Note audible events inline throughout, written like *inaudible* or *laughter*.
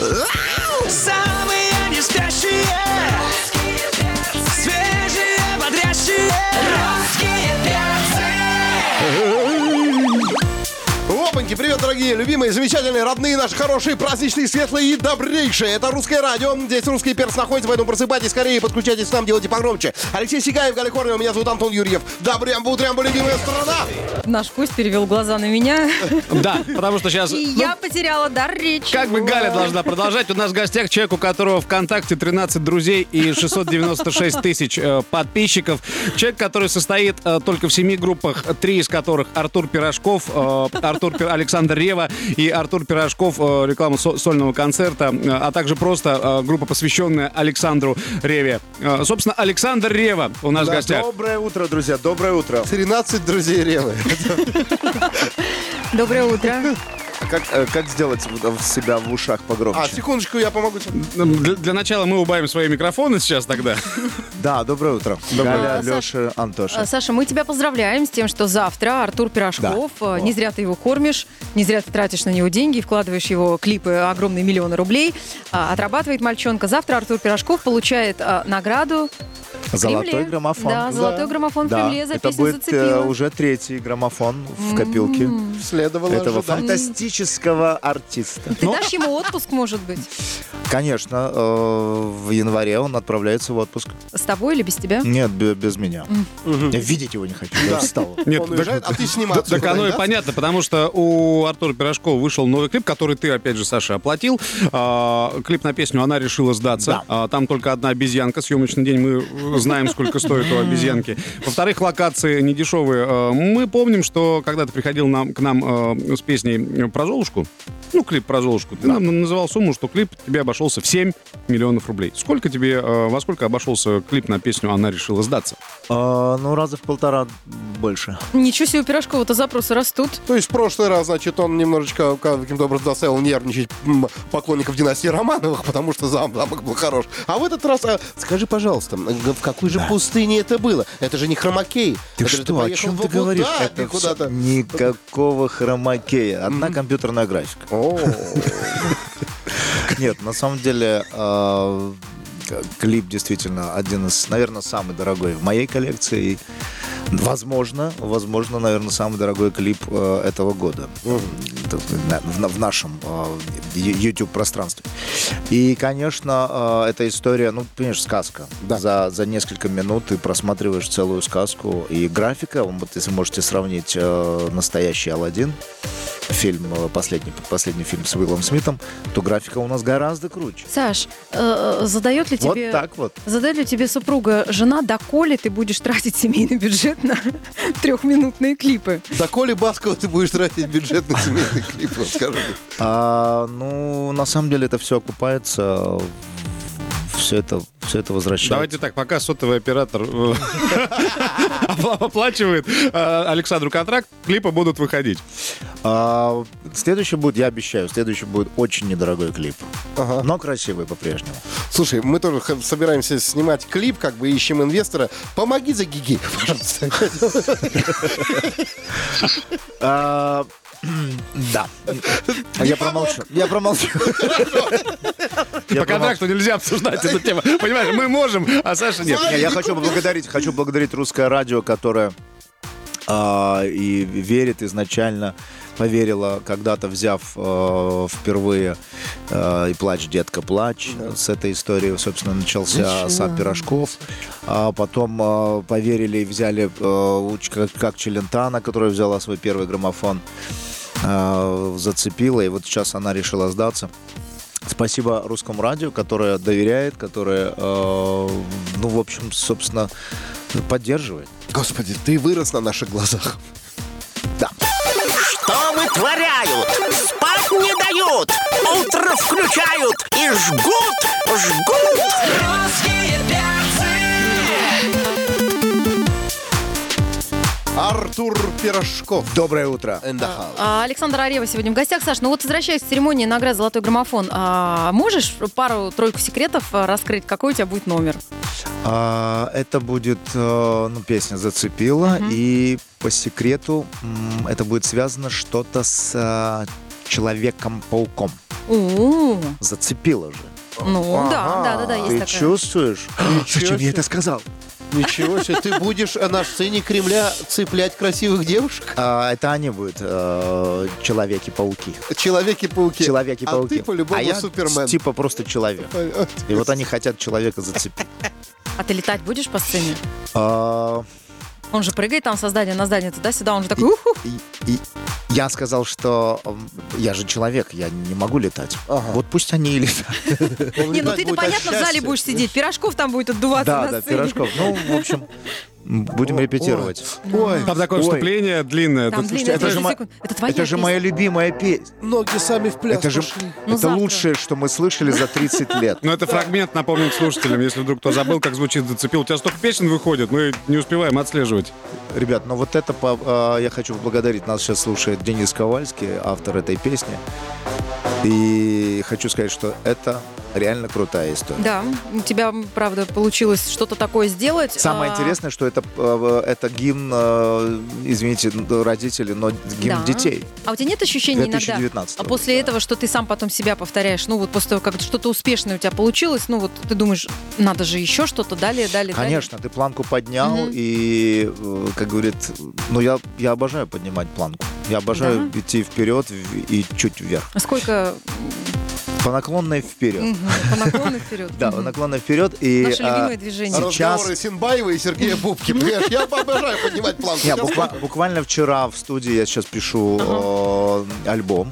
Самые не дорогие, любимые, замечательные, родные, наши хорошие, праздничные, светлые и добрейшие. Это «Русское радио». Здесь русский перс находится, поэтому просыпайтесь скорее, подключайтесь к нам, делайте погромче. Алексей Сигаев, Калифорния, меня зовут Антон Юрьев. Добрям, бутрям, любимая страна. Наш Кость перевел глаза на меня, Да, потому что сейчас... и я потеряла дар речи. Как бы Галя должна продолжать. У нас в гостях человек, у которого ВКонтакте 13 друзей и 696 тысяч э, подписчиков. Человек, который состоит э, только в семи группах, три из которых Артур Пирожков, э, Артур Александр Рева и Артур Пирожков, э, реклама со- сольного концерта, э, а также просто э, группа, посвященная Александру Реве. Собственно, Александр Рева у нас в Да, гостях. доброе утро, друзья, доброе утро. 13 друзей Ревы. Доброе утро. А как, э, как сделать в- в себя в ушах погромче? А, секундочку, я помогу тебе. Для, для начала мы убавим свои микрофоны сейчас тогда. *laughs* Да, доброе утро. Галя, Леша, Антоша. А, Саша, мы тебя поздравляем с тем, что завтра Артур Пирожков, э, не зря ты его кормишь, не зря ты тратишь на него деньги, вкладываешь в его клипы огромные миллионы рублей, а, отрабатывает мальчонка. Завтра Артур Пирожков получает а, награду в Золотой Кремле. граммофон. Да, золотой граммофон в Да, Кремле за это песню будет э, «Зацепила». уже третий граммофон в копилке Следовало этого ожидать. фантастического артиста. Ты дашь ему отпуск, может быть? Конечно, э, в январе он отправляется в отпуск. С тобой или без тебя? Нет, бе- без меня. Я видеть его не хочу. Я встал. Нет, Он так- уезжает, а ты сниматься. Так оно и понятно, потому что у Артура Пирожкова вышел новый клип, который ты, опять же, Саша, оплатил. А, клип на песню «Она решила сдаться». Да. А, там только одна обезьянка. Съемочный день мы знаем, сколько стоит у обезьянки. Во-вторых, локации недешевые. А, мы помним, что когда ты приходил нам, к нам э, с песней про Золушку, ну, клип про Золушку, ты нам называл сумму, что клип тебе обошелся в 7 миллионов рублей. Сколько тебе, э, во сколько обошелся клип на песню «Она решила сдаться»? А, Ну, раза в полтора больше. Ничего себе, у Пирожкова-то запросы растут. То есть в прошлый раз, значит, он немножечко каким-то образом заставил нервничать поклонников династии Романовых, потому что зам- замок был хорош. А в этот раз, а, скажи, пожалуйста, в какой же пустыне это было? Это же не хромакей. Ты Это что, о поехал чем ты говоришь? Абу-Даби Это куда-то. никакого хромакея. Одна компьютерная графика. *laughs* Нет, на самом деле э, клип действительно один из, наверное, самый дорогой в моей коллекции. Возможно, возможно, наверное, самый дорогой клип э, этого года в, на- в нашем э, YouTube пространстве. И, конечно, э, эта история, ну, понимаешь, сказка. За, за несколько минут ты просматриваешь целую сказку. И графика, вот если можете сравнить э, настоящий Алладин, фильм, э, последний, последний фильм с Уиллом Смитом, то графика у нас гораздо круче. Саш, э, задает ли Вот тебе... так вот. Задает ли тебе супруга, жена, доколе ты будешь тратить семейный бюджет на *laughs* трехминутные клипы? да Коли Баскова ты будешь тратить бюджет на семейный клип, вот скажи. А, ну, на самом деле это все окупается, все это, все это возвращается. Давайте так, пока сотовый оператор э, *laughs* оплачивает э, Александру контракт, клипы будут выходить. А, следующий будет, я обещаю, следующий будет очень недорогой клип, Ага. но красивый по-прежнему. Слушай, мы тоже собираемся снимать клип, как бы ищем инвестора. Помоги за гиги, пожалуйста. А, *clears throat* да. Я промолчу. Я промолчу. По контракту нельзя обсуждать эту тему. Понимаешь, мы можем, а Саша нет. Не, Я хочу поблагодарить, хочу благодарить русское радио, которое а, и верит изначально, поверила, когда-то взяв э, впервые э, и плачь, детка, плачь. С этой истории, собственно, начался сад пирожков. А потом э, поверили и взяли э, как, как Челентана, которая взяла свой первый граммофон, э, зацепила, и вот сейчас она решила сдаться. Спасибо русскому радио, которое доверяет, которое, э, ну, в общем, собственно, поддерживает. Господи, ты вырос на наших глазах. Что вытворяют? Спать не дают Утро включают и жгут, жгут Русские Артур Пирожков. Доброе утро. А, Александр Арева сегодня в гостях. Саш, ну вот возвращаясь к церемонии наград «Золотой граммофон», а, можешь пару-тройку секретов а, раскрыть? Какой у тебя будет номер? А, это будет, э, ну, песня «Зацепила», и по секрету это будет связано что-то с э, человеком-пауком. Зацепило же. Ну, да, да, да, да, Ты есть такая. чувствуешь? *gasps* Зачем я это сказал? Ничего себе, ты будешь э, на сцене Кремля цеплять красивых девушек? А, это они будут э, человеки-пауки. Человеки-пауки. Человеки-пауки. А ты по-любому А я Супермен. типа просто человек. И вот они хотят человека зацепить. А ты летать будешь по сцене? А, Он же прыгает там со здания на здание туда-сюда, он же такой, уху. и- и я сказал, что я же человек, я не могу летать. Ага. Вот пусть они и летают. Не, ну ты-то понятно в зале будешь сидеть, Пирожков там будет отдуваться Да, на да, пирожков. Ну, в общем, будем репетировать. Ой, Там такое Ой. вступление длинное. Там Тут- длинная это же 30 мо- секунд. Это твоя Это же песня. моя любимая песня. ноги сами в пляс Это же. Ну, это завтра. лучшее, что мы слышали за 30 лет. Ну, это фрагмент напомнить слушателям, если вдруг кто забыл, как звучит «Зацепил». У тебя столько песен выходит, мы не успеваем отслеживать. Ребят, ну вот это по- а, я хочу поблагодарить. Нас сейчас слушает Денис Ковальский, автор этой песни. И хочу сказать, что это реально крутая история. Да, у тебя, правда, получилось что-то такое сделать. Самое А, интересное, что это, э, это гимн, э, извините, родителей, но гимн да. детей. А у тебя нет ощущения иногда, 2019 а года, после да. этого, что ты сам потом себя повторяешь, ну вот после того, как что-то успешное у тебя получилось, ну вот ты думаешь, надо же еще что-то, далее, далее, Конечно, ты планку поднял, Мгм. и, э, как говорит, ну я, я обожаю поднимать планку. Я обожаю Да? идти вперед и чуть вверх. далее. Сколько По наклонной вперед. мгм, по наклону вперед. Да, Мгм. по наклонной вперед. *laughs* И, Наше а, любимое движение. Сейчас- Разговоры Синбаева и Сергея Бубки. Понимаешь, я обожаю поднимать планку. Не, буква- буквально вчера в студии я сейчас пишу э, альбом,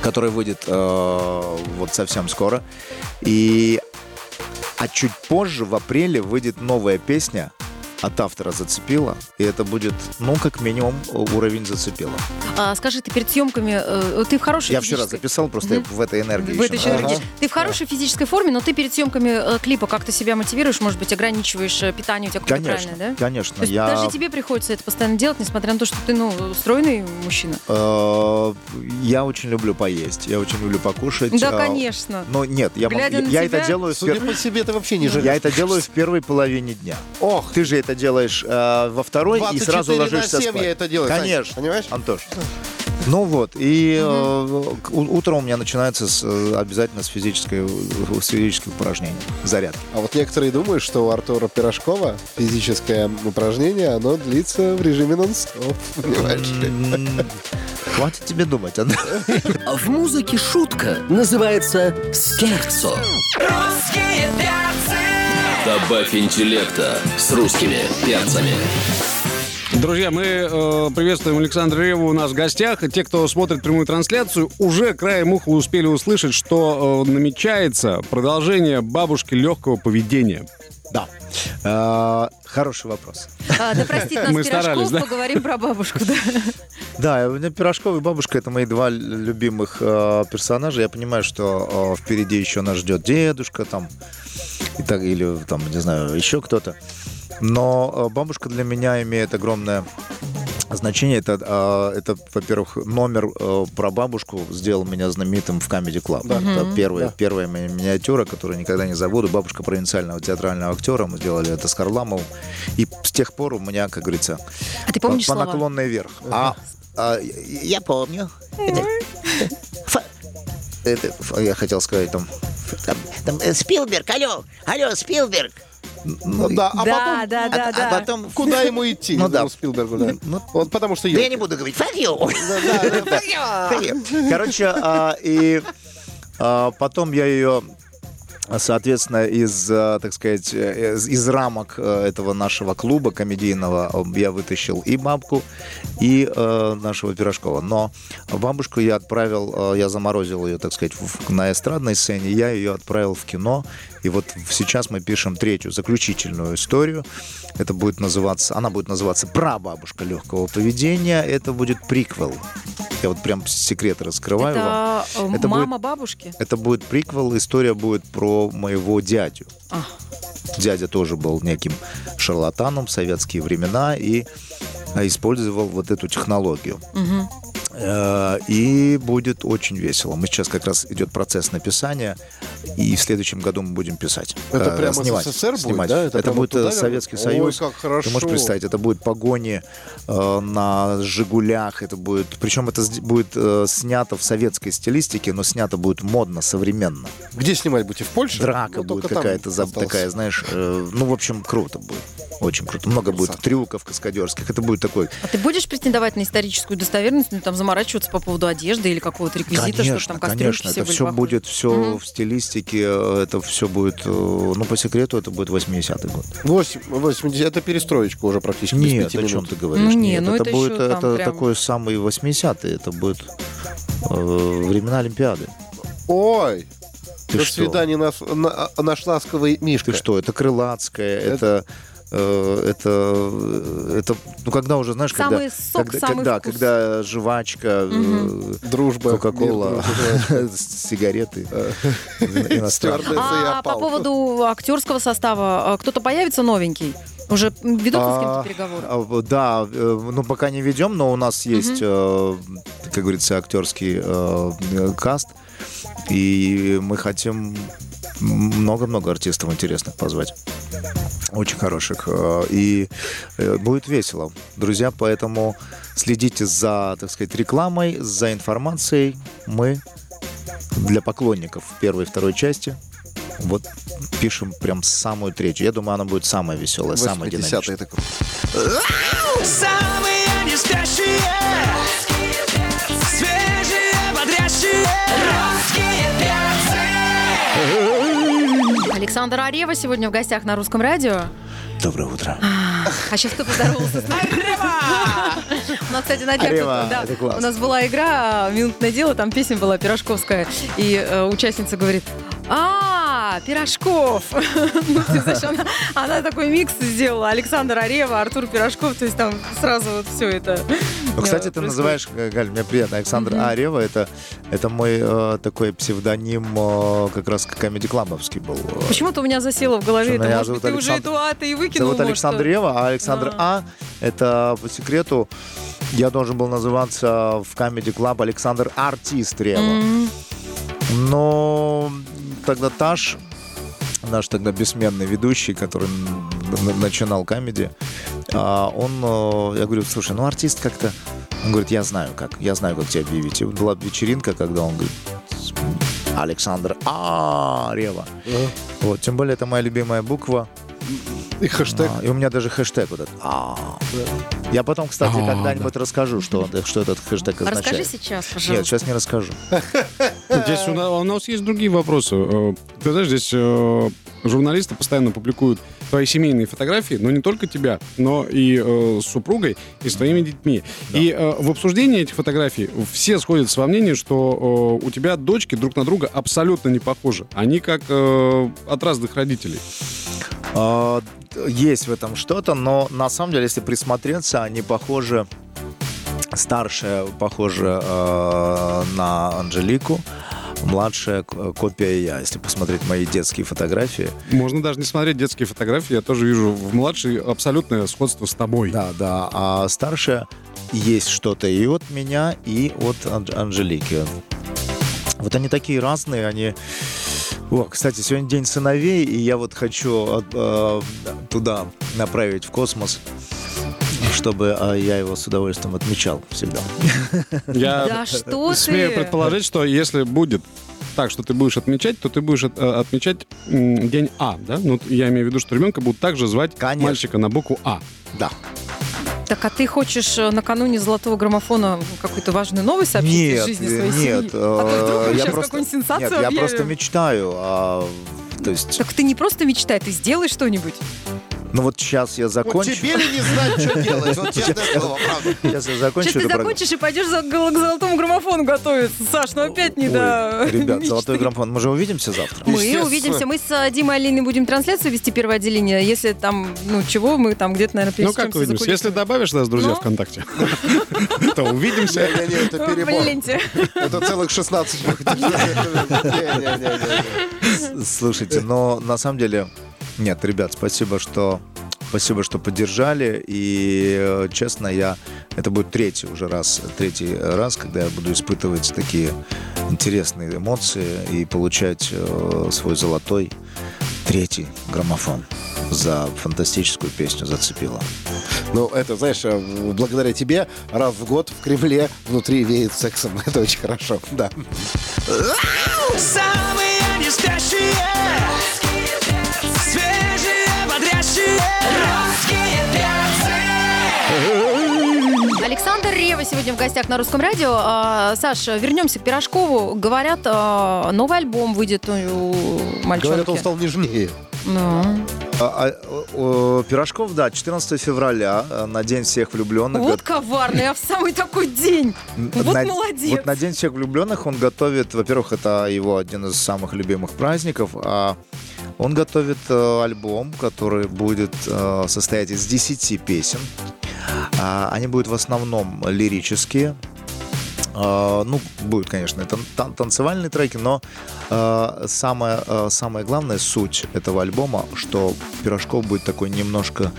который выйдет э, вот совсем скоро. И а чуть позже, в апреле, выйдет новая песня от автора «Зацепила». И это будет, ну, как минимум, уровень «Зацепила». А, скажи, ты перед съемками, э, ты в хорошей Я вчера физической- записал, просто я в этой энергии В этой еще энергии. Ты в хорошей физической форме, но ты перед съемками э, клипа как-то себя мотивируешь, может быть, ограничиваешь э, питание у тебя какое-то Конечно, правильное, да? конечно. То я, даже тебе приходится это постоянно делать, несмотря на то, что ты, ну, стройный мужчина. э, я очень люблю поесть, я очень люблю покушать. Да, э, конечно. Но нет, я, на я это делаю в Судя по себе, ты вообще не Я жалеешь. это делаю в первой половине дня. Ох, Ты же это делаешь э, во второй и 24 сразу на ложишься 7 спать. я это делаю, Сань, Конечно, понимаешь? Антош. Ну вот, и э, к- у- утром у меня начинается с, э, обязательно с, физической, с физических упражнений, зарядки. А вот некоторые думают, что у Артура Пирожкова физическое упражнение, оно длится в режиме нон-стоп. *laughs* Понимаешь? Хватит тебе думать, Андрей. В музыке шутка называется скерцо. Русские перцы! Добавь интеллекта с русскими перцами. Друзья, мы э, приветствуем Александра Реву у нас в гостях. И Те, кто смотрит прямую трансляцию, уже краем уха успели услышать, что э, намечается продолжение бабушки легкого поведения. Да. Э, Хороший вопрос. А, да простит нас Мы Пирожков, старались, да? поговорим про бабушку, да. Да, у меня Пирожков и бабушка это мои два любимых э, персонажа. Я понимаю, что э, впереди еще нас ждет дедушка там так или там не знаю еще кто-то. Но э, бабушка для меня имеет огромное значение. Это, э, это во-первых, номер э, про бабушку сделал меня знаменитым в Comedy Club. Это первая, первая моя миниатюра, которую никогда не забуду. Бабушка провинциального театрального актера. Мы сделали это с Харламовым. И с тех пор у меня, как говорится, А ты помнишь по, по наклонной вверх. А, а, я помню. Фа- это, фа- я хотел сказать там. Там, там, э, Спилберг, алло, алло, Спилберг. Ну да, а Да, потом... да, да, а, да. а потом... Куда ему идти? Ну да. Ну, Спилбергу, да. Ну, Вот потому что Да я я... не буду говорить, fuck you. Fuck you. Короче, а, и а, потом я ее Соответственно, из, а, так сказать, э, из, из рамок э, этого нашего клуба комедийного э, я вытащил и бабку, и э, нашего Пирожкова. Но бабушку я отправил, э, я заморозил ее, так сказать, в- на эстрадной сцене, я ее отправил в кино. И вот сейчас мы пишем третью, заключительную историю. Это будет называться, она будет называться «Прабабушка легкого поведения». Это будет приквел. Я вот прям секрет раскрываю вам. Это э, Это мама бабушки? Это будет приквел, история будет про моего дядю. А. Дядя тоже был неким шарлатаном в советские времена и а, использовал вот эту технологию. Э, И будет очень весело. Мы сейчас как раз идет процесс написания, и в следующем году мы будем писать. Это Э, прямо снимать, СССР будет, снимать. да? Это Это, будет туда э, Советский Ой, Союз. как Ты хорошо. можешь представить, это будет погони э, на «Жигулях», это будет... Причем это будет э, снято в советской стилистике, но снято будет модно, современно. Где снимать будете? В Польше? Драка Ну, будет какая-то, такая, знаешь, э, ну, в общем, круто будет. Очень круто. Много будет трюков каскадерских. Это будет такой А ты будешь претендовать на историческую достоверность, ну, там заморачиваться по поводу одежды или какого-то реквизита, чтобы там кострюльки конечно, все это все похожи? будет все в стилистике, э, это все будет, э, ну, по секрету, это будет 80-й год. Восемь- 80, это перестроечка уже практически без Нет, пяти о чем ты говоришь? Ну, не, Нет, ну это это будет, это прям- такой самый 80-й, это будет э, времена Олимпиады. Ой, Ты до что? свидания, наш, на- наш ласковый Мишка. Ты что, это Крылатская, это... э, Это, э, это, ну, когда уже, знаешь, Самый когда, сок, когда, самый когда, вкус. когда жвачка, э, Дружба. Кока-кола, *laughs* сигареты *laughs* А, по поводу актерского состава, кто-то появится новенький? Уже ведутся с кем-то А, переговоры? а, Да, э, ну пока не ведем, но у нас есть, э, как говорится, актерский э, э, каст, и мы хотим много-много артистов интересных позвать. Очень хороших. э, И э, будет весело. Друзья, поэтому следите за, так сказать, рекламой, за информацией. Мы для поклонников первой и второй части вот пишем прям самую третью. Я думаю, она будет самая веселая, самая 80-е динамичная. такой. Александр Арева сегодня в гостях на русском радио. Доброе утро. А сейчас кто поздоровался с? У нас, кстати, на днях у нас была игра «Минутное дело», там песня была пирожковская, и э, участница говорит, а, Пирожков. *laughs* Ну, ты знаешь, она, она такой микс сделала. Александр Арева, Артур Пирожков. То есть там сразу вот все это. Ну, кстати, ты называешь, э, Галь, мне приятно, Александр Арева, это, это мой э, такой псевдоним, э, как раз комедий клабовский был. э, Почему-то у меня засело в голове. Это, меня может быть, ты уже эту А ты и выкинул. Зовут Александр Рева, а Александр А, это по секрету, я должен был называться в Comedy Club Александр Артист Рева. Но тогда Таш, наш тогда бессменный ведущий, который начинал комедий, а, он, э, я говорю, слушай, ну артист как-то, он говорит, я знаю как, я знаю, как тебя объявить. И была вечеринка, когда он говорит, Александр А, Рева. Вот, тем более это моя любимая буква. И хэштег. А, и у меня даже хэштег вот этот. А. Я потом, кстати, А, когда-нибудь расскажу, что, что этот хэштег Расскажи означает. сейчас, Нет, пожалуйста. сейчас не расскажу. *laughs* Здесь у нас, у нас есть другие вопросы. Э, Ты знаешь, здесь э, журналисты постоянно публикуют твои семейные фотографии, но не только тебя, но и э, с супругой, и с твоими детьми. И э, в обсуждении этих фотографий все сходятся во мнении, что э, у тебя дочки друг на друга абсолютно не похожи. Они как э, от разных родителей. А, Есть в этом что-то, но на самом деле, если присмотреться, они похожи. Старшая похожа э, на Анжелику, младшая копия я. Если посмотреть мои детские фотографии, Можно даже не смотреть детские фотографии, я тоже вижу в младшей абсолютное сходство с тобой. да, да, а старшая есть что-то и от меня, и от Анж- Анжелики. Вот они такие разные, они... О, кстати, сегодня день сыновей, и я вот хочу от- э, туда направить в космос, чтобы э, я его с удовольствием отмечал всегда. *laughs* Я Да что смею ты? предположить, что если будет так, что ты будешь отмечать, то ты будешь от- э, отмечать м, день А, да? Ну, я имею в виду, что ребенка будут также звать Конечно. мальчика на букву А. Да. Так, а ты хочешь э, накануне золотого граммофона какую-то важную новость сообщить из Нет, жизни своей нет. семьи? А то вдруг э, я просто- какую-нибудь сенсацию Нет, я объявим. просто мечтаю. а, то есть, Так ты не просто мечтай, ты сделай что-нибудь. Ну вот сейчас я Вот закончу. тебе ли не знать, что *laughs* делать? Вот честное слово, правда. Сейчас я закончу Сейчас ты закончишь и пойдешь за- к золотому граммофону готовиться. Саш, ну опять не Ой, до Ребят, мечты. золотой граммофон. Мы же увидимся завтра. Мы увидимся. Мы с Димой Алиной будем трансляцию вести первое отделение. Если там, ну чего, мы там где-то, наверное, Ну, как увидимся? Если добавишь нас, друзья, Ну? ВКонтакте, *laughs* то увидимся. Не-не-не, это Вы перебор. Блиньте. Это целых 16 *laughs* Не-не-не. Слушайте, но на самом деле... Нет, ребят, спасибо, что спасибо, что поддержали. И, э, честно, я... Это будет третий уже раз, третий раз, когда я буду испытывать такие интересные эмоции и получать э, свой золотой третий граммофон за фантастическую песню «Зацепила». Ну, это, знаешь, э, благодаря тебе раз в год в Кремле внутри веет сексом. *laughs* Это очень хорошо, да. Самые не Александр Рева сегодня в гостях на русском радио. А, Саш, вернемся к Пирожкову. Говорят, а, новый альбом выйдет у мальчонки. Говорят, он стал нежнее. Ну. А, а, Пирожков, да, 14 февраля э, на День всех влюбленных. Вот коварный, а в самый такой день. Вот на, молодец. Вот на День всех влюбленных он готовит, во-первых, это его один из самых любимых праздников, а он готовит э, альбом, который будет э, состоять из 10 песен. А, они будут в основном лирические. А, ну, будет, конечно, и тан- тан- танцевальные треки, но а, самое, а, самое главное суть этого альбома, что Пирожков будет такой немножко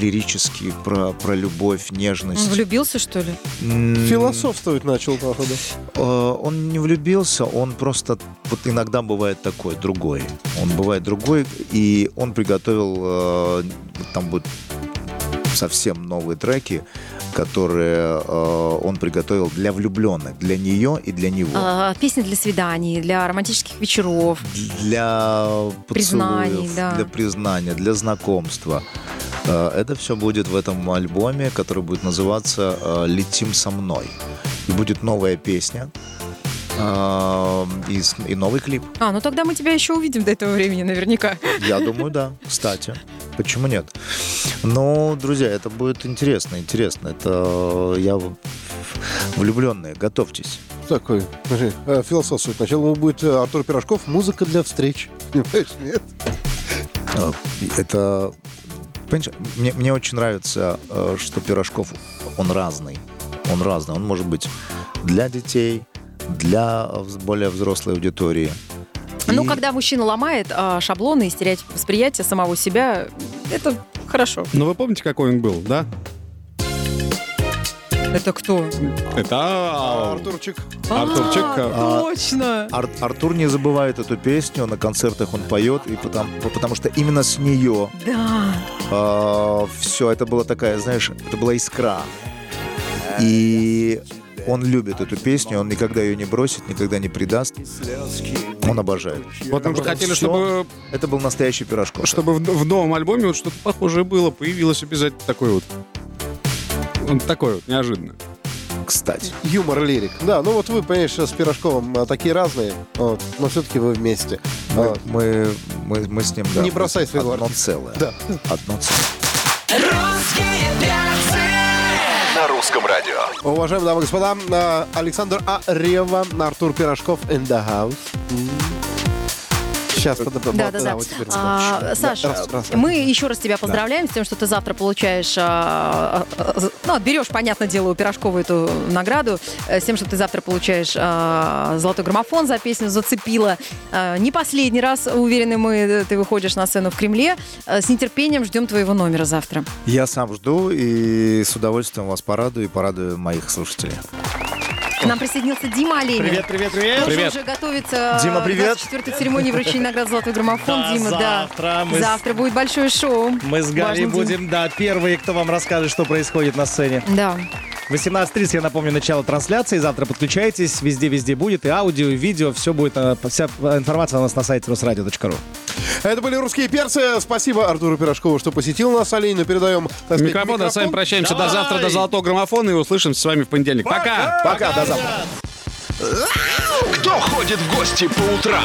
лирический, про, про любовь, Он нежность. влюбился, что ли? Философствовать начал, походу. Э, Он не влюбился, он просто вот иногда бывает такой, другой. Он бывает другой, и он приготовил, э, там будут совсем новые треки, которые э, он приготовил для влюбленных, для нее и для него. А, песни для свиданий, для романтических вечеров. Для Признаний, да. для признания, для знакомства. Э, Это все будет в этом альбоме, который будет называться э, «Летим со мной». И будет новая песня э, и, и новый клип. А, ну тогда мы тебя еще увидим до этого времени наверняка. Я думаю, да. Кстати, почему нет? Но, друзья, это будет интересно, интересно. Это э, я влюбленные, готовьтесь. Такой, смотри, э, философствовать начал. Ему будет э, Артур Пирожков «Музыка для встреч». *laughs* Понимаешь, нет? Это, понимаешь, мне, мне очень нравится, что Пирожков, он разный. Он разный. Он может быть для детей, для более взрослой аудитории. Ну, И- когда мужчина ломает а, шаблоны и стереотипы восприятия самого себя, это хорошо. Но вы помните, какой он был, да? Это кто? Это А, Артурчик. Артурчик. А, точно. Ар- Артур не забывает эту песню, на концертах он поет, и потому, потому что именно с нее Да. все это была такая, знаешь, это была искра. И он любит эту песню, он никогда ее не бросит, никогда не предаст. Он обожает. Вот мы бы хотели, что чтобы, Это был настоящий пирожков. чтобы в, в новом альбоме вот что-то похожее было, появилось обязательно такой вот. Он такой вот, неожиданно. Кстати. Юмор, лирик. Да, ну вот вы, понимаешь, с Пирожковым а, такие разные, вот, но все-таки вы вместе. Мы, Вот. мы, мы, мы с ним, да. Не бросай своего Одно целое. Да. Одно целое. Русском радио. Уважаемые дамы и господа, а, Александр А. Рева, Артур Пирожков in the house. Сейчас, Да, да, да. А, да. Саша, Раз, раз, мы еще раз тебя поздравляем с тем, что ты завтра получаешь, а, а, а, ну, берешь, понятное дело, у Пирожкова эту награду, э, с тем, что ты завтра получаешь а, золотой граммофон за песню «Зацепила». А, Не последний раз, уверены мы, э, ты выходишь на сцену в Кремле. А, С нетерпением ждем твоего номера завтра. Я сам жду и с удовольствием вас порадую и порадую моих слушателей. К нам присоединился Дима Оленин. Привет, привет, привет. Тоже Привет. уже готовится Дима, привет. 24-й церемонии вручения наград «Золотой граммофон». Да, Дима, да. завтра мы с- Завтра будет большое шоу. Мы с Галей Важный день. будем, да, первые, кто вам расскажет, что происходит на сцене. Да. 18.30, я напомню, начало трансляции. Завтра подключайтесь, везде-везде будет. И аудио, и видео, все будет. э, Вся информация у нас на сайте русрадио.ру. Это были «Русские перцы». Спасибо Артуру Пирожкову, что посетил нас. Оленину передаем, так сказать, Микрофон, а с вами прощаемся до завтра, до золотого граммофона и услышимся с вами в понедельник. Пока! Пока, до завтра. Кто ходит в гости по утрам?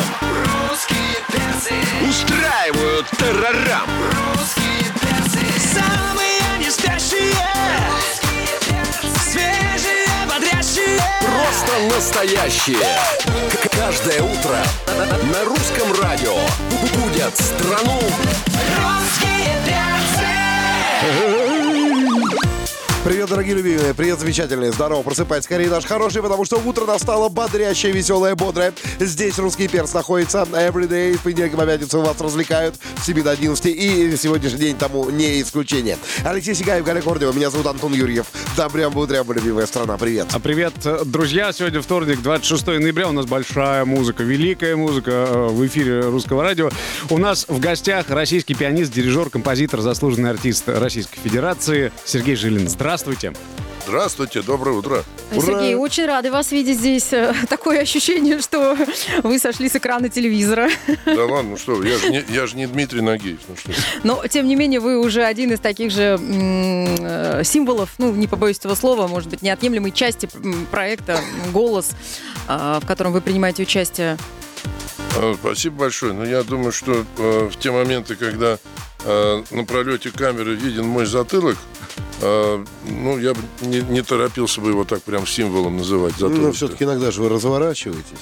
Русские перцы Устраивают террорам. Русские перцы Самые не спящие Свежие, бодрящие Просто настоящие. Каждое утро на русском радио будят страну Русские перцы *laughs* Привет, дорогие любимые, привет, замечательные, здорово, просыпайтесь скорее, наш хороший, потому что утро настало бодрящее, веселое, бодрое. Здесь русский перс находится everyday, в понедельник по пятницу вас развлекают с 7 до 11, и сегодняшний день тому не исключение. Алексей Сигаев, Галя Кордева, меня зовут Антон Юрьев. Добрям, будрям, любимая страна, привет. А привет, друзья! Сегодня вторник, 26 ноября. У нас большая музыка, великая музыка э, в эфире русского радио. У нас в гостях российский пианист, дирижер, композитор, заслуженный артист Российской Федерации Сергей Жилин. Здравствуйте! Здравствуйте, доброе утро. Сергей, очень рады вас видеть здесь. Э, Такое ощущение, что вы сошли с экрана телевизора. Да ладно, ну что, я же не, я же не Дмитрий Нагиев. Ну что, Но, тем не менее, вы уже один из таких же м, э, символов, ну, не побоюсь этого слова, может быть, неотъемлемой части проекта «Голос», э, в котором вы принимаете участие. Спасибо большое. Но я думаю, что в те моменты, когда на пролете камеры виден мой затылок, ну, я бы не, не торопился бы его так прям символом называть. Ну, затылок. все-таки иногда же вы разворачиваетесь.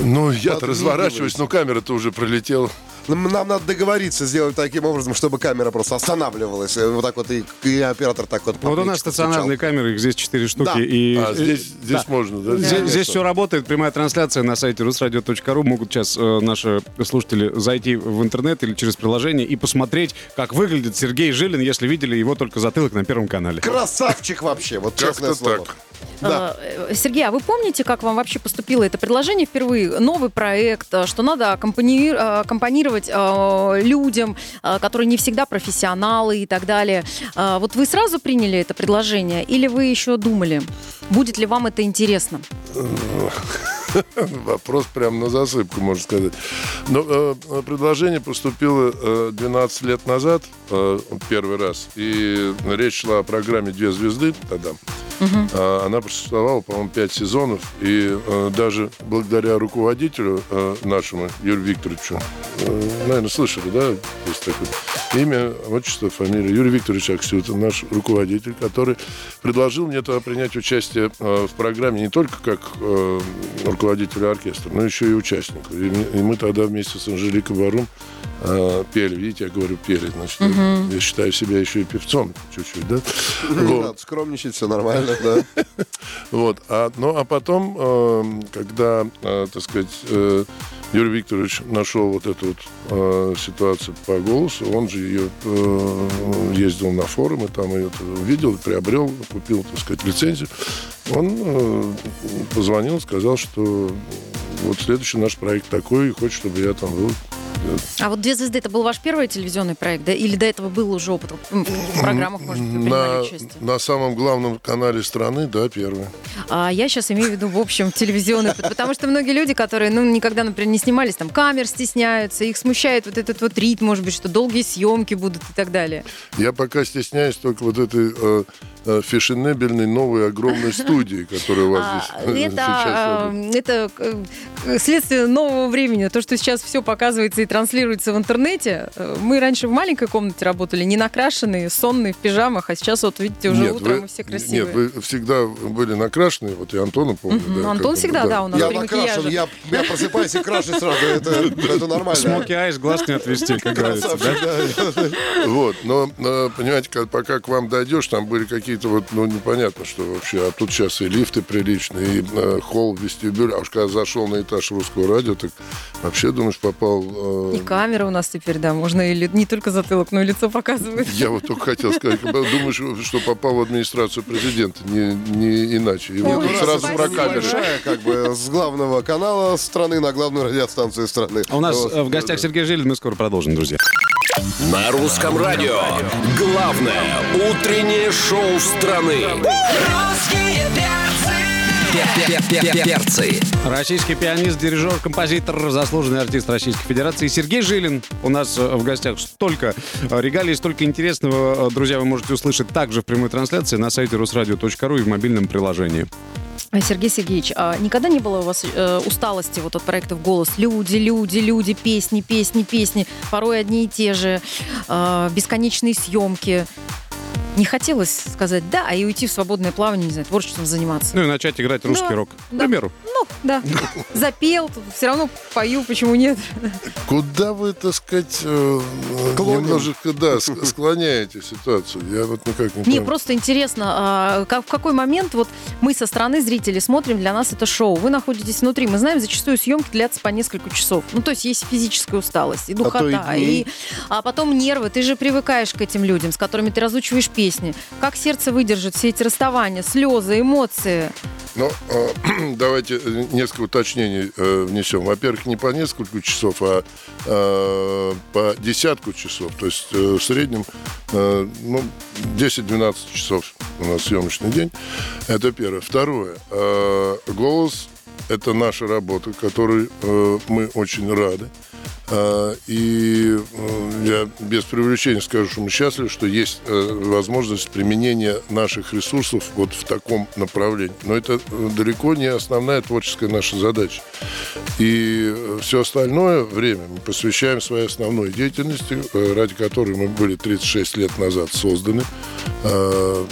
Ну, я-то разворачиваюсь, но камера-то уже пролетела. Нам нам надо договориться сделать таким образом, чтобы камера просто останавливалась. Э, Вот так вот и, и оператор так вот. по Вот у нас стационарные стучал. камеры, их здесь 4 штуки. Да. И, А, здесь, здесь да. можно, да? Здесь, Конечно. здесь все работает, прямая трансляция на сайте rusradio.ru. Могут сейчас э, наши слушатели зайти в интернет или через приложение и посмотреть, как выглядит Сергей Жилин, если видели его только затылок на Первом канале. Красавчик вообще, вот честное слово. так. Да. Э, Сергей, а вы помните, как вам вообще поступило это предложение впервые? Новый проект, э, что надо аккомпани- э, аккомпанировать э, людям, которые не всегда профессионалы и так далее. Э, Вот вы сразу приняли это предложение или вы еще думали? Будет ли вам это интересно? *laughs* *laughs* Вопрос прям на засыпку, можно сказать. Но э, предложение поступило э, 12 лет назад, э, первый раз. И речь шла о программе «Две звезды» тогда. А, Она просуществовала, по-моему, 5 сезонов. И э, даже благодаря руководителю э, нашему, Юрию Викторовичу, э, наверное, слышали, да? Есть такое имя, отчество, фамилия. Юрий Викторович Аксютов, наш руководитель, который предложил мне тогда принять участие э, в программе не только как э, руководителю оркестра, но еще и участнику. И, и мы тогда вместе с Анжеликой Варум э, пели. Видите, я говорю пели. Значит, я считаю себя еще и певцом чуть-чуть, да? Не Вот. надо скромничать, все нормально, да. *laughs* Вот. А, ну, а потом, э, когда, э, так сказать, э, Юрий Викторович нашел вот эту вот э, ситуацию по голосу, он же ее э, ездил на форум, и там ее увидел, приобрел, купил, так сказать, лицензию. Он э, позвонил, сказал, что вот следующий наш проект такой, и хочет, чтобы я там был. А вот «Две звезды» это был ваш первый телевизионный проект, да? Или до этого был уже опыт в программах, может быть, вы принимали На, участие? на самом главном канале страны, да, первый. А я сейчас имею в виду, в общем, телевизионный опыт. Потому что многие люди, которые, ну, никогда, например, не снимались, там, камер стесняются, их смущает вот этот вот ритм, может быть, что долгие съемки будут и так далее. Я пока стесняюсь только вот этой э, э, фешенебельной новой огромной студии, которая у вас А, здесь это, сейчас а, это э, следствие нового времени. То, что сейчас все показывается и транслируется в интернете. Э, Мы раньше в маленькой комнате работали, не накрашенные, сонные, в пижамах, а сейчас вот, видите, уже Нет, утром вы- мы все красивые. Нет, вы всегда были накрашены, вот и Антона помню. Мгм, да, Антон всегда, он, да, у нас Я при накрашен, макияже. я, я просыпаюсь и крашусь сразу. Это, это нормально. Смоки айс, глаз не отвести, как говорится. да? Вот, но, э, понимаете, как- пока к вам дойдешь, там были какие-то вот, ну, непонятно, что вообще. А тут сейчас и лифты приличные, и э, холл, вестибюль. А уж когда зашел на этаж русского радио, так вообще, думаешь, попал... э, И камера у нас теперь, да, можно и ли- не только затылок, но и лицо показывает. Я вот только хотел сказать, думаешь, что попал в администрацию президента, не, не иначе. И Ой, вот тут сразу спасибо. про камеры. Большая, как бы, с главного канала страны на главную радиостанцию страны. А у нас Вот. э, в гостях Сергей Жилин, мы скоро продолжим, друзья. На русском радио. Главное утреннее шоу страны. Русские перцы. Российский пианист, дирижер, композитор, заслуженный артист Российской Федерации Сергей Жилин. У нас в гостях столько регалий, столько интересного. Друзья, вы можете услышать также в прямой трансляции на сайте rusradio.ru и в мобильном приложении. Сергей Сергеевич, а никогда не было у вас э, усталости вот от проектов «Голос»? Люди, люди, люди, песни, песни, песни, порой одни и те же, э, бесконечные съемки. Не хотелось сказать «да», и уйти в свободное плавание, не знаю, творчеством заниматься. Ну и начать играть русский Да, рок. К да. примеру. Ну, да. *laughs* Запел, все равно пою, почему нет? Куда вы, так сказать, э, немножечко, да, ск- *laughs* склоняете ситуацию? Я вот никак не Мне просто интересно, а, как, в какой момент вот мы со стороны зрителей смотрим, для нас это шоу. Вы находитесь внутри. Мы знаем, зачастую съемки длятся по несколько часов. Ну, то есть есть физическая усталость и и духота. и, а потом нервы. Ты же привыкаешь к этим людям, с которыми ты разучиваешь песни. Как сердце выдержит все эти расставания, слезы, эмоции? Ну, э, *clears throat* давайте несколько уточнений э, внесем. Во-первых, не по несколько часов, а э, по десятку часов. То есть в среднем ну, 10-12 часов у нас съемочный день. Это первое. Второе. голос – это наша работа, которой э, мы очень рады. А, И э, я без привлечения скажу, что мы счастливы, что есть э, возможность применения наших ресурсов вот в таком направлении. Но это э, далеко не основная творческая наша задача. И все остальное время мы посвящаем своей основной деятельности, э, ради которой мы были 36 лет назад созданы. А,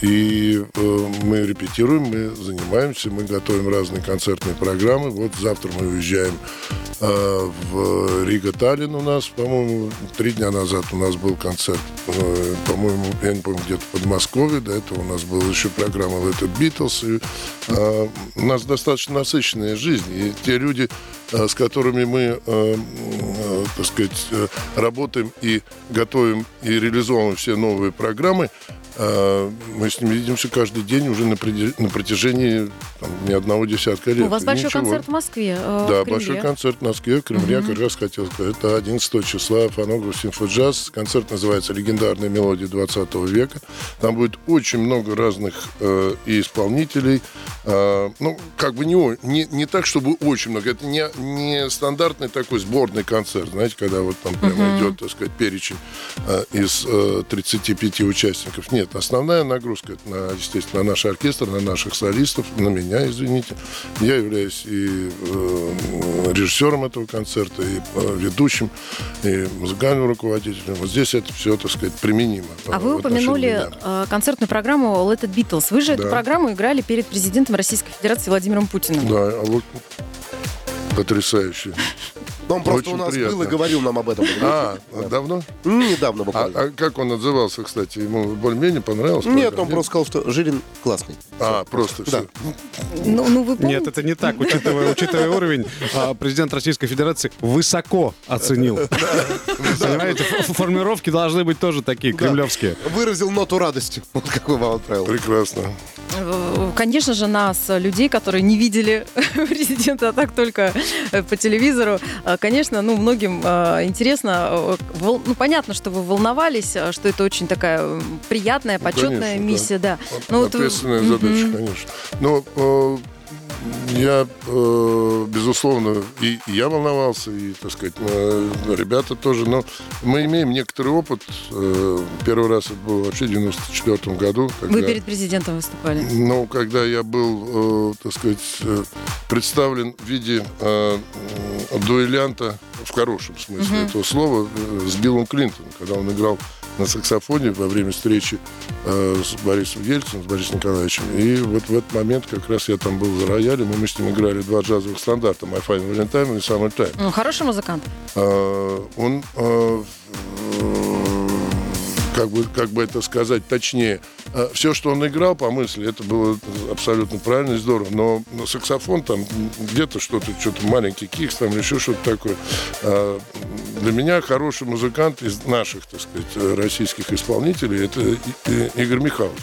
И э, мы репетируем, мы занимаемся, мы готовим разные концертные программы. Вот завтра мы уезжаем а, в Рига Таллин у нас, по-моему, три дня назад у нас был концерт, э, по-моему, я не помню, где-то в Подмосковье, до этого у нас была еще программа Let It Beatles, и а, у нас достаточно насыщенная жизнь, и те люди, а, с которыми мы, э, э, так сказать, э, работаем и готовим и реализовываем все новые программы, мы с ними видимся каждый день уже на, протяжении там, не одного десятка лет. У вас И большой ничего. концерт в Москве. э, Да, в Кремле. большой концерт в Москве, в Кремле, я как раз хотел сказать. Это 11 числа фонограф Симфоджаз. Концерт называется «Легендарные мелодии 20 века». Там будет очень много разных э, и исполнителей. Э, ну, как бы не, не, не так, чтобы очень много. Это не, не стандартный такой сборный концерт, знаете, когда вот там прямо Мгм. идет, так сказать, перечень э, из э, 35 участников. Нет, основная нагрузка, это, на, естественно, на наш оркестр, на наших солистов, на меня, извините. Я являюсь и э, режиссером этого концерта, и э, ведущим, и музыкальным руководителем. Вот здесь это все, так сказать, применимо. А вы упомянули меня. э, концертную программу Let It Beatles. Вы же эту Да. программу играли перед президентом Российской Федерации Владимиром Путиным. Да, а вот потрясающе. Он просто Очень у нас приятно. был и говорил нам об этом. *laughs* А, Да. давно? Недавно А, буквально. а как он отзывался, кстати? Ему более-менее понравилось? Нет, он просто сказал, что Жилин классный. А, просто Да. все. Ну, ну вы Нет, это не так. Учитывая, учитывая уровень, а, президент Российской Федерации высоко оценил. *laughs* Понимаете, формировки должны быть тоже такие, кремлевские. Выразил ноту радости. *laughs* Вот какой вам отправил. Прекрасно. Конечно же, нас, людей, которые не видели президента, а так только э, по телевизору, э, конечно, ну, многим э, интересно. вол- Ну, понятно, что вы волновались, э, что это очень такая приятная, почетная Конечно, миссия, да. Ну, вот, э, Ответственная мгм. задача, конечно. Но я, э, безусловно, и я волновался, и, так сказать, ребята тоже. Но мы имеем некоторый опыт. Э, Первый раз это было вообще в 94 году. Вы когда- перед президентом выступали. Ну, когда я был, э, так сказать, представлен в виде дуэлянта, в хорошем смысле Мгм. этого слова, с Биллом Клинтоном, когда он играл на саксофоне во время встречи э, с Борисом Ельциным, с Борисом Николаевичем. И вот в этот момент как раз я там был за роялем, и мы с ним играли два джазовых стандарта «My Fine Valentine» и «Summer Time». Ну, хороший музыкант. А, он, а, э, как бы, как бы это сказать точнее, все, что он играл по мысли, это было абсолютно правильно и здорово. Но, саксофон там где-то что-то, что-то маленький кикс там или еще что-то такое. А, для меня хороший музыкант из наших, так сказать, российских исполнителей это Игорь Михайлович.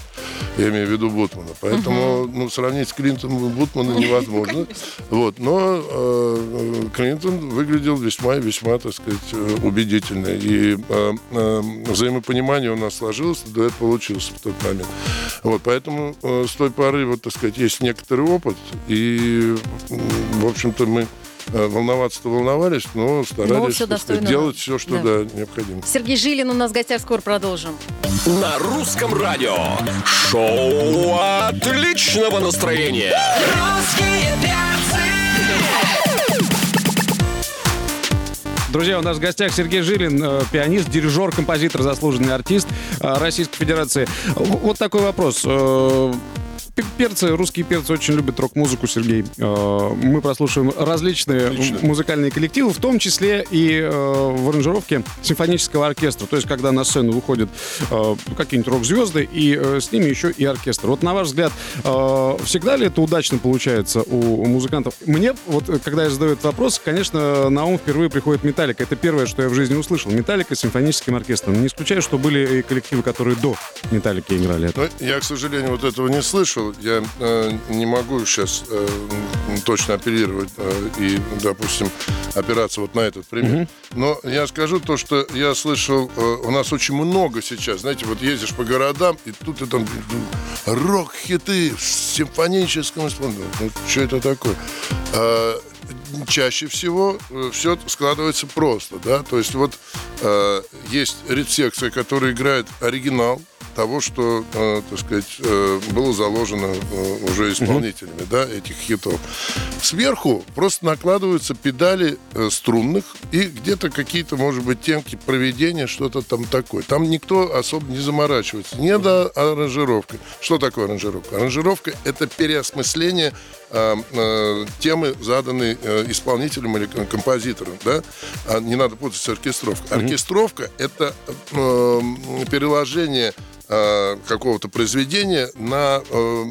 Я имею в виду Бутмана. Поэтому ну, сравнить с Клинтоном Бутмана невозможно. *laughs* Вот. Но э, Клинтон выглядел весьма и весьма, так сказать, э, убедительно. И э, э, взаимопонимание у нас сложилось, дуэт получился в тот момент. Вот, поэтому э, с той поры, вот, так сказать, есть некоторый опыт. И, в общем-то, мы э, волноваться-то волновались, но старались всё так сказать, достойно. делать все, что Да. да, необходимо. Сергей Жилин у нас в гостях, скоро продолжим. На русском радио. Шоу отличного настроения. Русские. Друзья, у нас в гостях Сергей Жилин, э, пианист, дирижер, композитор, заслуженный артист э, Российской Федерации. Вот такой вопрос. Пе- Перцы, русские перцы очень любят рок-музыку, Сергей. Э, Мы прослушиваем различные Отлично. музыкальные коллективы, в том числе и э, в аранжировке симфонического оркестра. То есть, когда на сцену выходят э, какие-нибудь рок-звезды, и с ними еще и оркестр. Вот на ваш взгляд, всегда ли это удачно получается у, музыкантов? Мне, вот когда я задаю этот вопрос, конечно, на ум впервые приходит Металлика. Это первое, что я в жизни услышал. Металлика с симфоническим оркестром. Не исключаю, что были и коллективы, которые до Металлики играли это. Но я, к сожалению, вот этого не слышал. Я э, не могу сейчас э, точно апеллировать э, и, допустим, опираться вот на этот пример. Но я скажу то, что я слышал, э, у нас очень много сейчас, знаете, вот ездишь по городам, и тут и там рок-хиты в симфоническом исполнении. Ну, что это такое? А, чаще всего все складывается просто, да, то есть вот э, есть редсекция, которая играет оригинал того, что, э, так сказать, э, было заложено э, уже исполнителями, да, этих хитов. Сверху просто накладываются педали э, струнных и где-то какие-то, может быть, темки проведения, что-то там такое. Там никто особо не заморачивается. Не до аранжировки. Что такое аранжировка? Аранжировка – это переосмысление э, э, темы, заданной э, исполнителем или ком- композитором, да? А не надо путать с оркестровкой. Оркестровка – это э, переложение э, какого-то произведения на, э,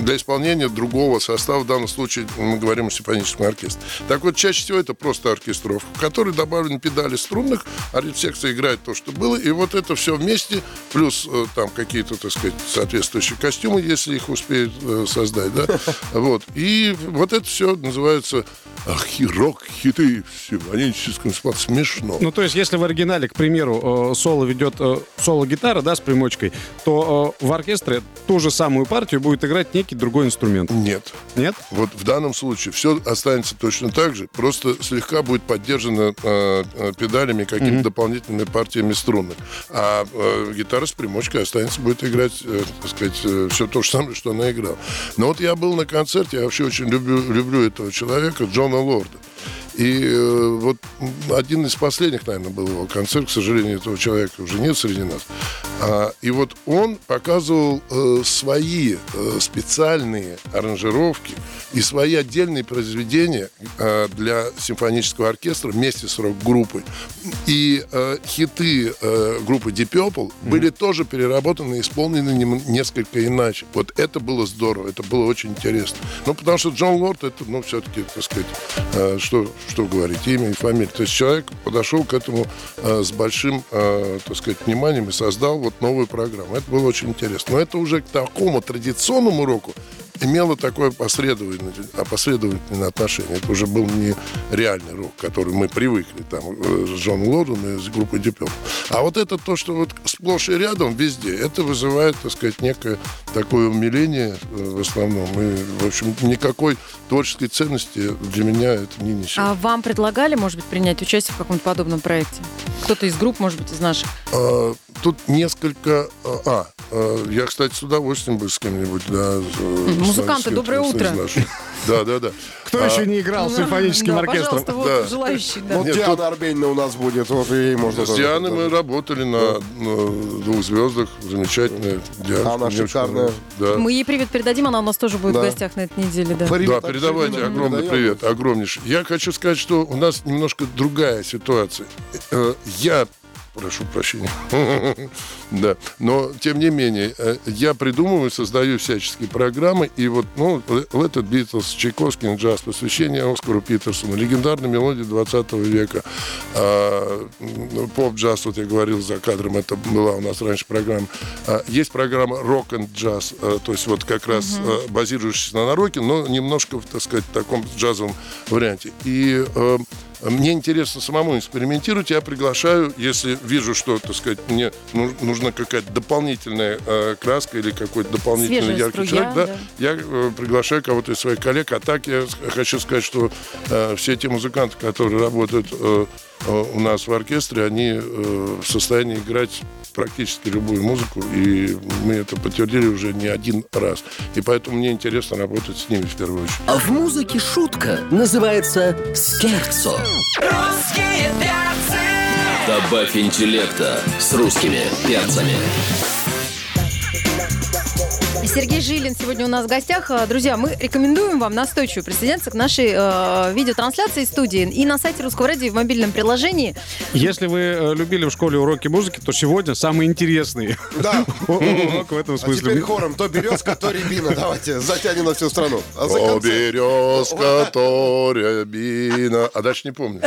для исполнения другого состава. В данном случае мы говорим о симфоническом оркестре. Так вот, чаще всего это просто оркестровка, в которой добавлены педали струнных, а секция играет то, что было, и вот это все вместе, плюс э, там какие-то, так сказать, соответствующие костюмы, если их успеют э, создать, да, *laughs* вот. И вот это все называется ахи, рок-хиты в симфоническом спа- Смешно. Ну, то есть, если в оригинале, к примеру, э, соло ведет э, соло-гитара, да, с примочкой, то э, в оркестре ту же самую партию будет играть некий другой инструмент. Нет. Нет? Вот в данном случае все останется точно так же, просто слегка будет поддержано э, э, педалями, какими-то дополнительными партиями струнных. А э, гитара с примочкой останется, будет играть, э, так сказать, все то же самое, что она играла. Но вот я был на концерте, я вообще очень люблю, люблю этого человека, Джона Лорда. И э, вот один из последних, наверное, был его концерт. К сожалению, этого человека уже нет среди нас. А, и вот он показывал э, свои э, специальные аранжировки и свои отдельные произведения э, для симфонического оркестра вместе с рок-группой. И э, хиты э, группы Deep Purple были тоже переработаны и исполнены нем- несколько иначе. Вот это было здорово, это было очень интересно. Ну, потому что Джон Лорд, это, ну, все-таки, так сказать, э, что, что говорить, имя и фамилия. То есть человек подошел к этому э, с большим, э, так сказать, вниманием и создал вот новую программу. Это было очень интересно. Но это уже к такому традиционному року имело такое последовательное, опосредовательное отношение. Это уже был не реальный рок, который мы привыкли там э, с Джоном Лордом и с группой Purple. А вот это то, что вот сплошь и рядом везде, это вызывает, так сказать, некое такое умиление э, в основном. И, в общем, никакой творческой ценности для меня это не несет. А вам предлагали, может быть, принять участие в каком-то подобном проекте? Кто-то из групп, может быть, из наших? А, Тут несколько... А, а, а, я, кстати, с удовольствием бы с кем-нибудь, да. Музыканты, доброе утро. Да, да, да. Кто А, еще не играл с симфоническим Да, оркестром? Пожалуйста, вот Да. желающий, да. Вот Нет, Диана тут- Арбенина у нас будет, вот ей можно... С тоже Дианой мы работали на, на двух звездах. Замечательная девушка. Она шикарная. Мы ей привет передадим, она у нас тоже будет Да. в гостях на этой неделе, да. Привет, Да, передавайте огромный передаем. привет, огромнейший. Я хочу сказать, что у нас немножко другая ситуация. Э, Я прошу прощения. *laughs* Да. Но, тем не менее, э, я придумываю, создаю всяческие программы. И вот, ну, Let It Beatles, Чайковский, джаз, посвящение Оскару Питерсону, легендарной мелодии 20 века, а, поп-джаз, вот я говорил за кадром, это была у нас раньше программа. А, Есть программа рок and джаз, э, то есть вот как раз э, базирующаяся на роке, но немножко, так сказать, в таком джазовом варианте. И мне интересно самому экспериментировать. Я приглашаю, если вижу, что, так сказать, мне ну- нужна какая-то дополнительная э, краска или какой-то дополнительный Свежая яркий струя, человек, да, да. я э, приглашаю кого-то из своих коллег. А так я хочу сказать, что э, все те музыканты, которые работают э, у нас в оркестре, они э, в состоянии играть практически любую музыку, и мы это подтвердили уже не один раз. И поэтому мне интересно работать с ними в первую очередь. А в музыке шутка называется скерцо. Русские перцы. Добавь интеллекта с русскими перцами. Сергей Жилин сегодня у нас в гостях. Э, Друзья, мы рекомендуем вам настойчиво присоединяться к нашей э, видеотрансляции студии и на сайте Русского радио и в мобильном приложении. Если вы э, любили в школе уроки музыки, то сегодня самый интересный Да. *laughs* урок в этом А смысле. теперь хором то березка, то рябина. Давайте, затянем на всю страну. А за О, концерт- березка, то рябина. А дальше не помню.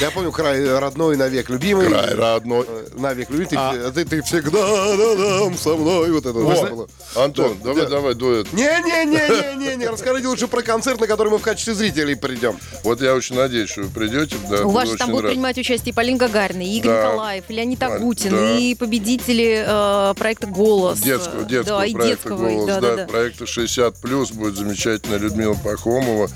Я помню край родной навек любимый. Край родной. Э, Навек любимый. Ты, ты, ты всегда рядом со мной. Вот это вот было. Антон, Да, давай, да. давай дуэт. Не-не-не-не-не, расскажите лучше про концерт, на который мы в качестве зрителей придем. Вот я очень надеюсь, что вы придете. Да, У вас там будут рад. принимать участие и Полина Гагарина, и Игорь Да. Николаев, и Леонид. Агутин, Да. и победители э, проекта «Голос». Детского, детского да, и проекта детского, «Голос», да, да, да, да. проекта 60 плюс будет замечательная Людмила Пахомова,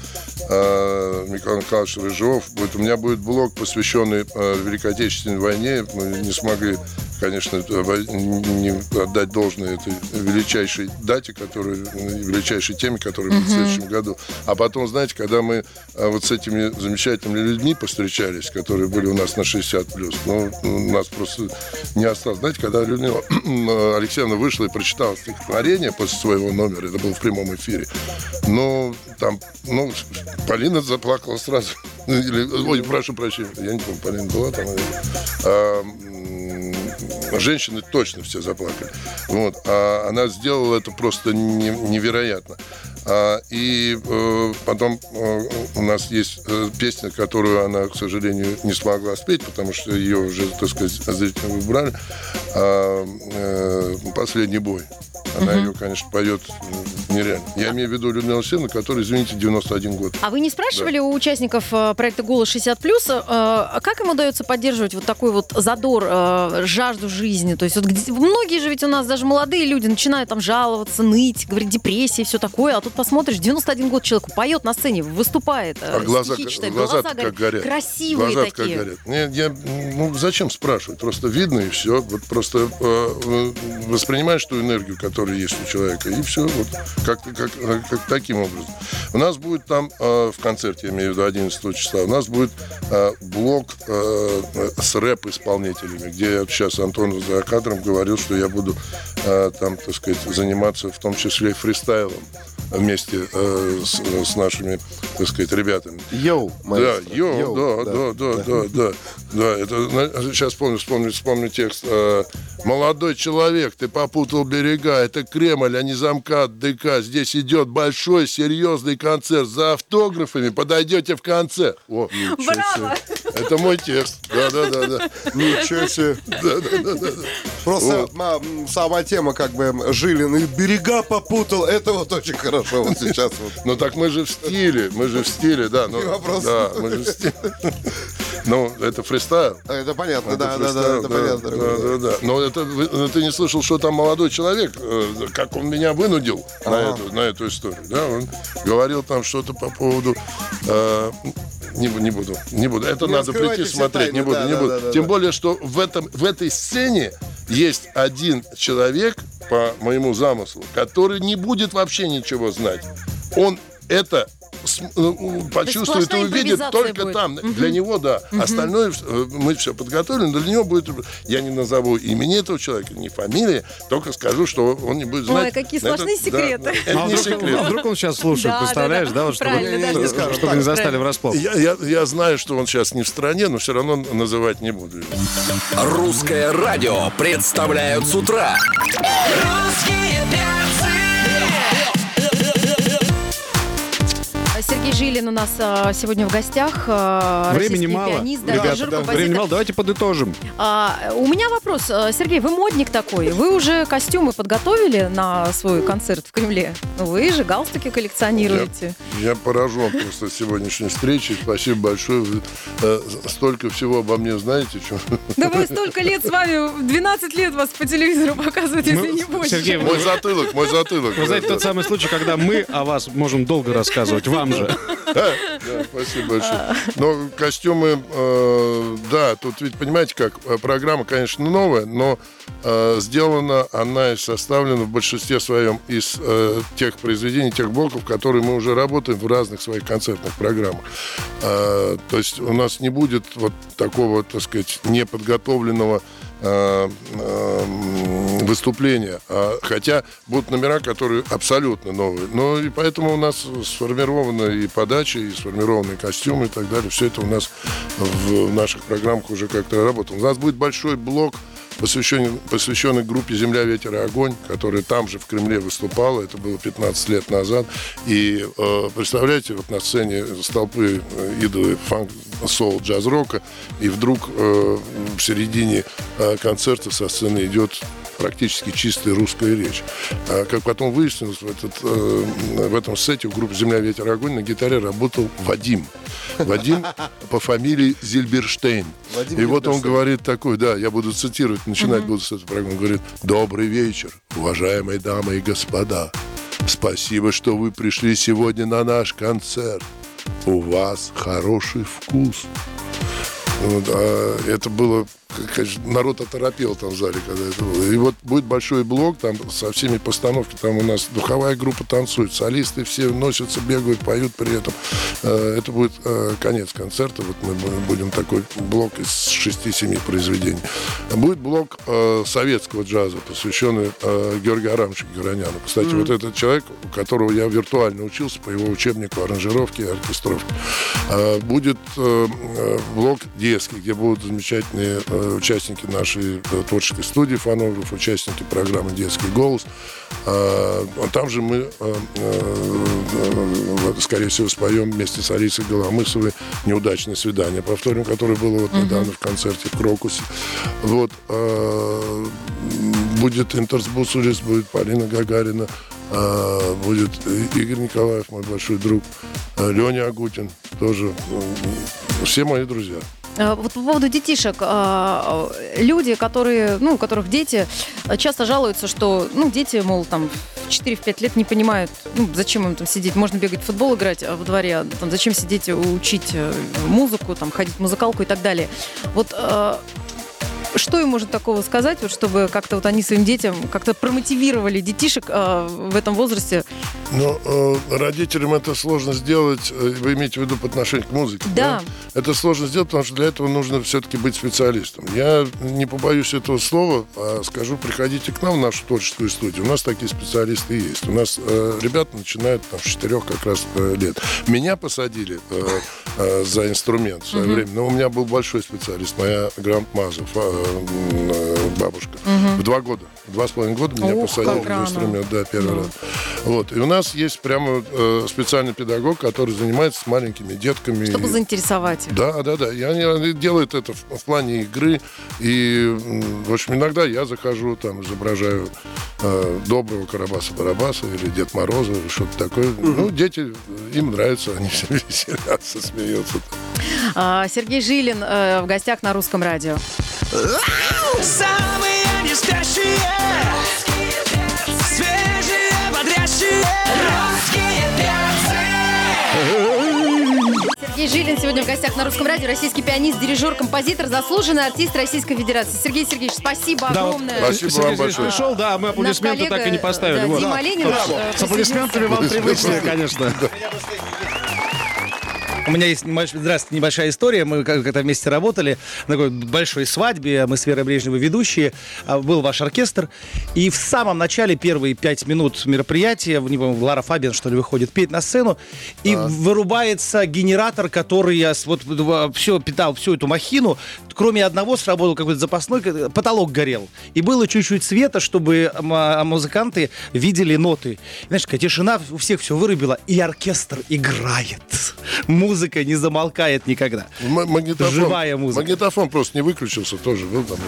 э, Михаил Михайлович Рыжов. Будет, у меня будет блог, посвященный э, Великой Отечественной войне. Мы не смогли, конечно, не отдать должное этой величайшей дате, которая, величайшей теме, которая будет в следующем году. А потом, знаете, когда мы э, вот с этими замечательными людьми повстречались, которые были у нас на 60 плюс, ну, нас просто не осталось. Знаете, когда Людмила *clears throat* Алексеевна вышла и прочитала стихотворение после своего номера, это было в прямом эфире, ну, там, ну, Полина заплакала сразу. *laughs* Или, ой, прошу прощения, я не помню, Полина была там. А, женщины точно все заплакали. Вот. А она сделала это просто не- невероятно. А, и э, потом э, у нас есть э, песня, которую она, к сожалению, не смогла спеть, потому что ее уже, так сказать, зрители выбрали. А, э, «Последний бой». Она ее, конечно, поет нереально. Я имею в виду Людмила Алексеевна, которая, извините, 91 год. А вы не спрашивали у участников э, проекта «Голос 60+,» э, как им удается поддерживать вот такой вот задор, э, жажду жизни? То есть вот где- многие же ведь у нас, даже молодые люди, начинают там жаловаться, ныть, говорить депрессия все такое, а тут посмотришь, 91 год человеку поет на сцене, выступает, э, А глаза, читает, глаза глаза как горят. красивые глаза такие. как горят. Нет, я, ну, зачем спрашивать? Просто видно и все. Вот просто э, э, воспринимаешь ту энергию, которая есть у человека, и все. Вот как, как, как таким образом. У нас будет там э, в концерте, я имею в виду 11 числа, у нас будет э, блок э, с рэп-исполнителями, где я сейчас Антон за кадром говорил, что я буду э, там, так сказать, заниматься в том числе фристайлом вместе э, с, с нашими, так сказать, ребятами. Йоу, Да, маэстро. йоу, Йоу, да, да, да, да, да, да. Это на- сейчас вспомню, вспомню, вспомню текст. э, Молодой человек, ты попутал берега. Это Кремль, а не замкад ДК. Здесь идет большой серьезный концерт. За автографами подойдете в конце. О, ничего Браво! себе. Это мой текст. Да, да, да, да. Ничего себе. Просто ма, м, сама тема, как бы, Жилин и берега попутал, это вот очень хорошо вот сейчас. вот. Ну так мы же в стиле, мы же в стиле, да. Ну, Не вопрос. Да, мы же в стиле. Ну, это фристайл. А, Это понятно, Это да, да, да, это понятно. Да, да, да. Но это вы- ну, ты не слышал, что там молодой человек, э, как он меня вынудил на, эту, на эту историю. Да, он говорил там что-то по поводу. э, не, не буду, не буду. Это Не надо прийти смотреть, не тайны, буду, да, не да, буду. да, да, Тем да. более, что в этом, в этой сцене есть один человек по моему замыслу, который не будет вообще ничего знать. Он это почувствует и увидит только будет. там. Для него, да. Остальное э, мы все подготовили, но для него будет... Я не назову имени этого человека, ни фамилии, только скажу, что он не будет знать. Ой, какие Это- сплошные да, секреты. да, *laughs* А Это не вдруг, секрет. а вдруг он сейчас слушает, Да, представляешь, да, да, да. вот чтобы, чтобы- не не застали врасплох. Я, я, я знаю, что он сейчас не в стране, но все равно называть не буду. Русское радио представляют с утра. Русские перцы. Сергей Жилин у нас а, сегодня в гостях. а, Времени российский мало, пианист, да, ребята, дирижер, да, композитор. времени мало, давайте подытожим. А, у меня вопрос. А, Сергей, вы модник такой. Вы уже костюмы подготовили на свой концерт в Кремле? Ну, Вы же галстуки коллекционируете. Я поражен просто сегодняшней встречей. Спасибо большое. Вы э, столько всего обо мне знаете. Что... Да вы столько лет с вами, 12 лет вас по телевизору показывают, если Мы- не больше. Сергей, Мой затылок, мой затылок. Вы знаете, тот самый случай, когда мы о вас можем долго рассказывать, вам, тоже. *laughs* Да, спасибо большое. Но костюмы, э, да, тут ведь понимаете как, э, программа, конечно, новая, но э, сделана она и составлена в большинстве своем из тех произведений, тех блоков, которые мы уже работаем в разных своих концертных программах. То есть у нас не будет вот такого, так сказать, неподготовленного выступления. А, хотя будут номера, которые абсолютно новые. Но и поэтому у нас сформирована и подача, и сформированы костюмы и так далее. Все это у нас в наших программах уже как-то работало. У нас будет большой блок посвященный, посвященный группе «Земля, ветер и огонь», которая там же в Кремле выступала. Это было 15 лет назад. И э, представляете, вот на сцене столпы э, идолы фанк, соул, джаз-рока, и вдруг э, в середине э, концерта со сцены идет практически чистая русская речь. А как потом выяснилось, в, этот, э, в этом сете у группы «Земля, ветер, огонь» на гитаре работал Вадим. Вадим *laughs* по фамилии Зильберштейн. Вадим и вот он говорит такой, да, я буду цитировать, начинать буду с этого программы. Он говорит, добрый вечер, уважаемые дамы и господа. Спасибо, что вы пришли сегодня на наш концерт. У вас хороший вкус. Вот, а это было, конечно, народ оторопел там в зале, когда это было. И вот будет большой блок там со всеми постановками. Там у нас духовая группа танцует, солисты все носятся, бегают, поют при этом. Э, Это будет э, конец концерта. Вот мы бу- будем такой блок из 6-7 произведений. Будет блок э, советского джаза, посвященный Георгию Арамовичу Героняну. Кстати, вот этот человек, у которого я виртуально учился по его учебнику аранжировки и оркестровки. Будет блок детский, где будут замечательные участники нашей э, творческой студии фонограф, участники программы «Детский голос». А, Там же мы, э, э, э, скорее всего, споем вместе с Алисой Голомысовой «Неудачное свидание», повторим, которое было вот недавно в концерте в Крокусе. Вот. э, Будет Интерсбусулис, будет Полина Гагарина, а, будет Игорь Николаев, мой большой друг, Леня Агутин, тоже э, все мои друзья. А, Вот по поводу детишек. а, Люди, которые, ну, у которых дети, а, часто жалуются, что, ну, дети, мол, там, в 4-5 лет не понимают, ну, зачем им там сидеть. Можно бегать в футбол играть во дворе, а там, зачем сидеть учить э, музыку, там, ходить в музыкалку и так далее. Вот что им можно такого сказать, вот, чтобы как-то вот они своим детям как-то промотивировали детишек а, в этом возрасте? Но э, родителям это сложно сделать, э, вы имеете в виду по отношению к музыке? Да. Это сложно сделать, потому что для этого нужно все-таки быть специалистом. Я не побоюсь этого слова, а скажу, приходите к нам в нашу творческую студию. У нас такие специалисты есть. У нас э, ребята начинают там, с четырех как раз э, лет. Меня посадили э, э, за инструмент в свое время, но у меня был большой специалист, моя грандмаза, фа- э, бабушка. В два года, в два с половиной года меня Ух, посадили рано. инструмент, да, первый раз. Вот. И у нас есть прямо э, специальный педагог, который занимается с маленькими детками. Чтобы И- заинтересовать их. да, да, да. И они, они делают это в, в плане игры. И, в общем, иногда я захожу, там, изображаю э, доброго Карабаса-Барабаса или Дед Мороза, или что-то такое. Ну, дети, им нравится, они *laughs* все веселятся, смеются. А, Сергей Жилин э, в гостях на русском радио. Самые не спящие Свежие, бодрящие Русские перцы Сергей Жилин сегодня в гостях на русском радио. Российский пианист, дирижер, композитор, заслуженный артист Российской Федерации. Сергей Сергеевич, спасибо Да, вот огромное. Спасибо Сергей вам большое. пришел, да, мы аплодисменты коллега, так и не поставили. да, Вот. Дима Ленин, э, С аплодисментами вам привычные, конечно. У меня есть небольш- здравствуйте, небольшая история. Мы как- как-то вместе работали на такой большой свадьбе. Мы с Верой Брежневой ведущие. А, Был ваш оркестр. И в самом начале, первые пять минут мероприятия, не помню, Лара Фабиан, что ли, выходит петь на сцену. И вырубается генератор, который вот все питал, всю эту махину. Кроме одного сработал какой-то запасной, к- потолок горел. И было чуть-чуть света, чтобы м- а, музыканты видели ноты. И, знаешь, такая тишина, у всех все вырубила, и оркестр играет. Музыка не замолкает никогда. М- магнитофон, Живая музыка. Магнитофон просто не выключился тоже. Был там.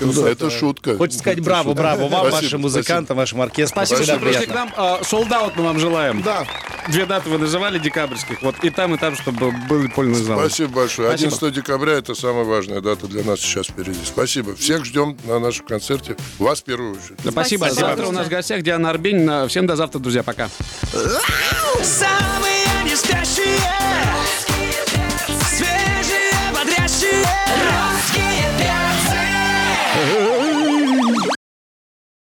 *laughs* Это шутка. Хочется сказать браво, браво вам, вашим музыкантам, вашим оркестрам. Спасибо, Всегда что пришли к нам. Солдат мы вам желаем. Да. две даты вы называли декабрьских. Вот и там, и там, чтобы были полные залы. Спасибо большое. Спасибо. 11 декабря это самая важная дата для нас сейчас впереди. Спасибо. Всех ждем на нашем концерте. Вас в первую очередь. Да, спасибо. Спасибо. Завтра у нас в гостях Диана Арбенина. Всем до завтра, друзья. Пока. Самые не спящие